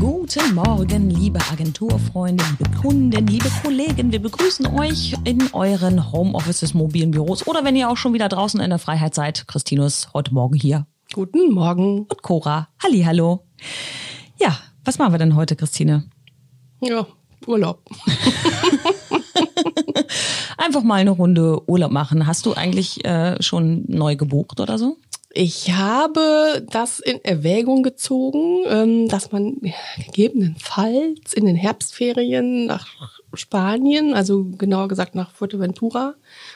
Guten Morgen, liebe Agenturfreunde, liebe Kunden, liebe Kollegen. Wir begrüßen euch in euren Homeoffices, mobilen Büros oder wenn ihr auch schon wieder draußen in der Freiheit seid. Christinus heute Morgen hier. Guten Morgen. Und Cora. Halli, hallo. Ja, was machen wir denn heute, Christine? Ja, Urlaub. Einfach mal eine Runde Urlaub machen. Hast du eigentlich äh, schon neu gebucht oder so? Ich habe das in Erwägung gezogen, ähm, dass man gegebenenfalls in den Herbstferien nach Spanien, also genauer gesagt nach Fuerteventura,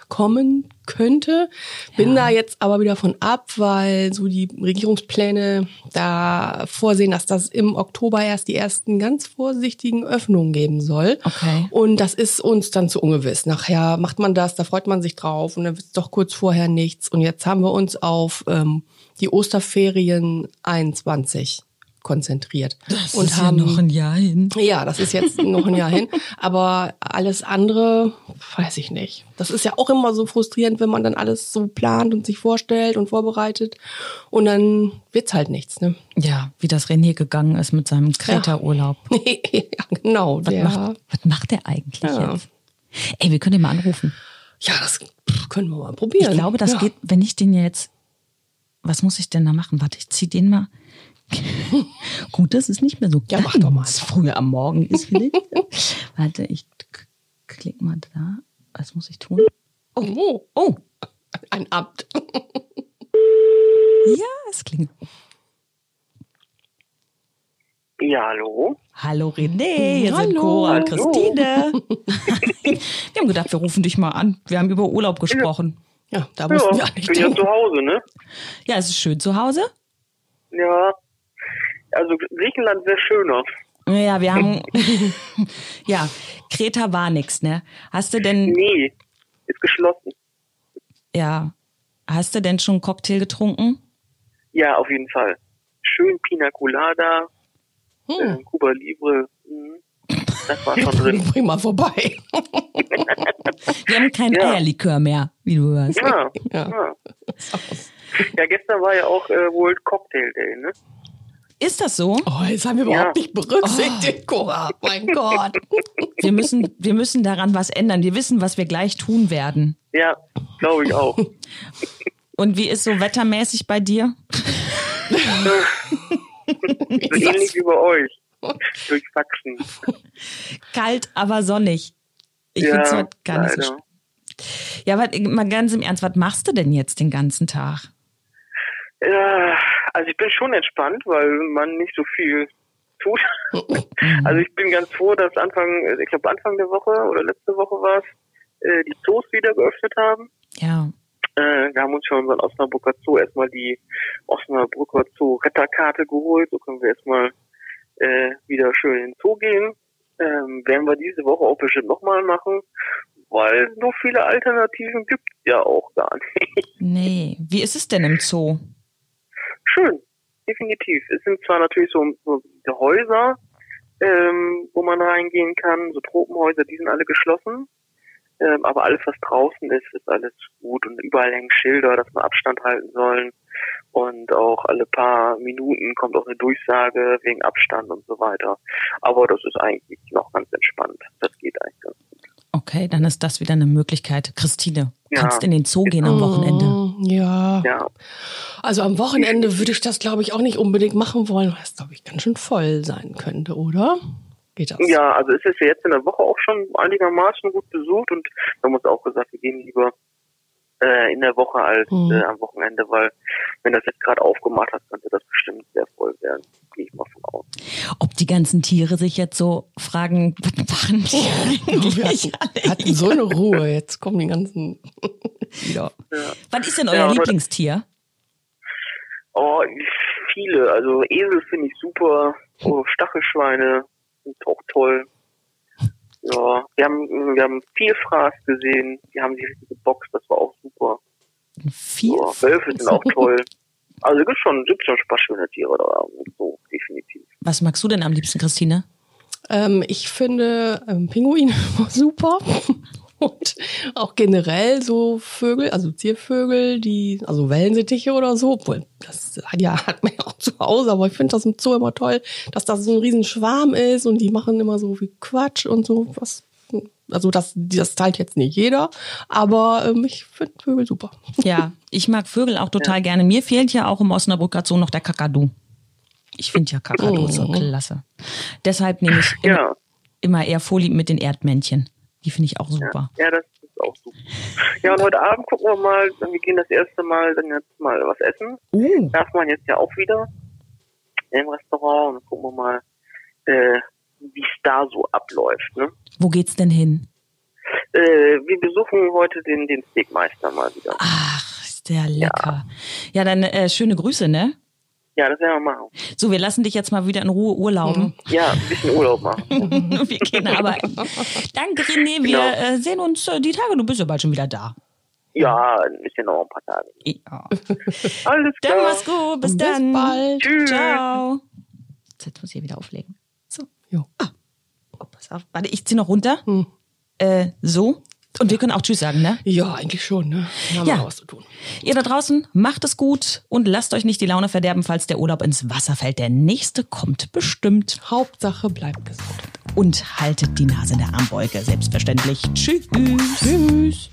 kommen könnte. Bin Ja. da jetzt aber wieder von ab, weil so die Regierungspläne da vorsehen, dass das im Oktober erst die ersten ganz vorsichtigen Öffnungen geben soll. Okay. Und das ist uns dann zu ungewiss. Nachher macht man das, da freut man sich drauf und dann wird es doch kurz vorher nichts. Und jetzt haben wir uns auf ähm, die Osterferien 21 konzentriert. und ist ja noch ein Jahr hin. ja, das ist jetzt noch ein Jahr hin. Aber alles andere, weiß ich nicht. Das ist ja auch immer so frustrierend, wenn man dann alles so plant und sich vorstellt und vorbereitet. Und dann wird's halt nichts, ne? Ja, wie das René gegangen ist mit seinem Kreta-Urlaub. ja, genau. Was, der, macht, was macht der eigentlich Ja. jetzt? Ey, wir können den mal anrufen. ja, das können wir mal probieren. Ich glaube, das ja. geht, wenn ich den jetzt. Was muss ich denn da machen? Warte, ich zieh den mal. Gut, das ist nicht mehr so Ja, mach doch mal. früh am Morgen ist. vielleicht. Warte, ich klick mal da. Was muss ich tun? Oh, Oh, ein Amt. ja, es klingt. Ja, hallo? Hallo René, hier sind Hallo. Cora und Hallo. Christine. wir haben gedacht, wir rufen dich mal an. Wir haben über Urlaub gesprochen. Ja, da Ja, mussten wir ich eigentlich bin ja zu Hause, ne? Ja, es ist schön zu Hause. Ja. Also Griechenland wäre schöner. Ja, wir haben. ja, Kreta war nix, ne? Hast du denn. Nee, ist geschlossen. Ja. Hast du denn schon einen Cocktail getrunken? Ja, auf jeden Fall. Schön Pina Colada, Hm. äh, Cuba Libre. Mhm. Das war schon drin. Bring mal vorbei. Wir haben kein Ja. Eierlikör mehr, wie du hörst. Ja, Ja. ja. Ja, gestern war ja auch äh, World Cocktail Day, ne? Ist das so? Oh, jetzt haben wir überhaupt nicht berücksichtigt, Cora. Mein Gott. Wir müssen, wir müssen daran was ändern. Wir wissen, was wir gleich tun werden. Ja, glaube ich auch. Und wie ist so wettermäßig bei dir? So ähnlich wie bei euch. Durch Faxen. Kalt, aber sonnig. Ich ja, find's heute gar nicht so leider. Ja, aber mal ganz im Ernst, was machst du denn jetzt den ganzen Tag? Ja, also ich bin schon entspannt, weil man nicht so viel tut. Also ich bin ganz froh, dass Anfang, ich glaube Anfang der Woche oder letzte Woche war es, äh, die Zoos wieder geöffnet haben. Ja. Äh, wir haben uns schon unseren Osnabrücker Zoo erstmal die Osnabrücker Zoo Retterkarte geholt. So können wir erstmal äh, wieder schön in den Zoo gehen. Ähm, werden wir diese Woche auch bestimmt nochmal machen, weil so viele Alternativen gibt ja auch gar nicht. Nee. Wie ist es denn im Zoo? Definitiv. Es sind zwar natürlich so, so die Häuser, ähm, wo man reingehen kann, so Tropenhäuser, die sind alle geschlossen. Ähm, aber alles, was draußen ist, ist alles gut und überall hängen Schilder, dass wir Abstand halten sollen. Und auch alle paar Minuten kommt auch eine Durchsage wegen Abstand und so weiter. Aber das ist eigentlich noch ganz entspannt. Das geht eigentlich ganz gut. Okay, dann ist das wieder eine Möglichkeit. Christine, Ja. kannst in den Zoo gehen am Wochenende. Mm, Ja. Ja, Also am Wochenende würde ich das, glaube ich, auch nicht unbedingt machen wollen, weil es, glaube ich, ganz schön voll sein könnte, oder? Geht das? Ja, also es ist ja jetzt in der Woche auch schon einigermaßen gut besucht und wir haben uns auch gesagt, wir gehen lieber äh, in der Woche als Mhm. äh, am Wochenende, weil wenn das jetzt gerade aufgemacht hat, könnte das bestimmt sehr voll werden. Gehe ich mal von aus. Ob die ganzen Tiere sich jetzt so fragen, was machen die Wir eigentlich hatten, alle hatten so eine Ruhe. Jetzt kommen die ganzen wieder. Ja. Was ist denn euer Ja, aber- Lieblingstier? Oh, viele. Also Esel finde ich super. Oh, Stachelschweine sind auch toll. Ja, wir haben, wir haben Vielfraß gesehen. Die haben die richtige Box. Das war auch super. Viel? Ja, Wölfe sind auch toll. Also es gibt schon, gibt schon Spaß schöne Tiere da und so, definitiv. Was magst du denn am liebsten, Christine? Ähm, ich finde ähm, Pinguine super. Und auch generell so Vögel, also Ziervögel, die, also Wellensittiche oder so, obwohl das hat ja hat man ja auch zu Hause, aber ich finde das im Zoo immer toll, dass das so ein riesen Schwarm ist und die machen immer so viel Quatsch und so was. Also das, das teilt jetzt nicht jeder, aber ähm, ich finde Vögel super. Ja, ich mag Vögel auch total gerne. Mir fehlt ja auch im Osnabrücker Zoo noch der Kakadu. Ich finde ja Kakadu so Oh. klasse. Deshalb nehme ich immer, Ja, immer eher Vorlieb mit den Erdmännchen. Die finde ich auch super. ja, das ist auch super. Ja, und heute Abend gucken wir mal, wir gehen das erste Mal dann jetzt mal was essen. Oh. Darf man jetzt ja auch wieder im Restaurant und gucken wir mal, äh, wie es da so abläuft. Ne? Wo geht's denn hin? Äh, wir besuchen heute den, den Steakmeister mal wieder. Ach, ist der lecker. Ja, dann äh, schöne Grüße, ne? Ja, das werden wir machen. So, wir lassen dich jetzt mal wieder in Ruhe urlauben. Ja, ein bisschen Urlaub machen. wir gehen arbeiten. Danke, René. Wir Genau. äh, sehen uns äh, die Tage. Du bist ja bald schon wieder da. Ja, ein bisschen noch ein paar Tage. Ja. Alles Dann klar. mach's gut. Bis, Bis dann. bald. Tschüss. Ciao. Jetzt muss ich hier wieder auflegen. So. Jo. Oh, pass auf. Warte, ich zieh noch runter. Hm. Äh, so. Und wir können auch Tschüss sagen, ne? Ja, eigentlich schon, ne? Wir haben Ja. was zu tun. Ihr da draußen, macht es gut und lasst euch nicht die Laune verderben, falls der Urlaub ins Wasser fällt. Der nächste kommt bestimmt. Hauptsache bleibt gesund. Und haltet die Nase in der Armbeuge, selbstverständlich. Tschüss. Tschüss.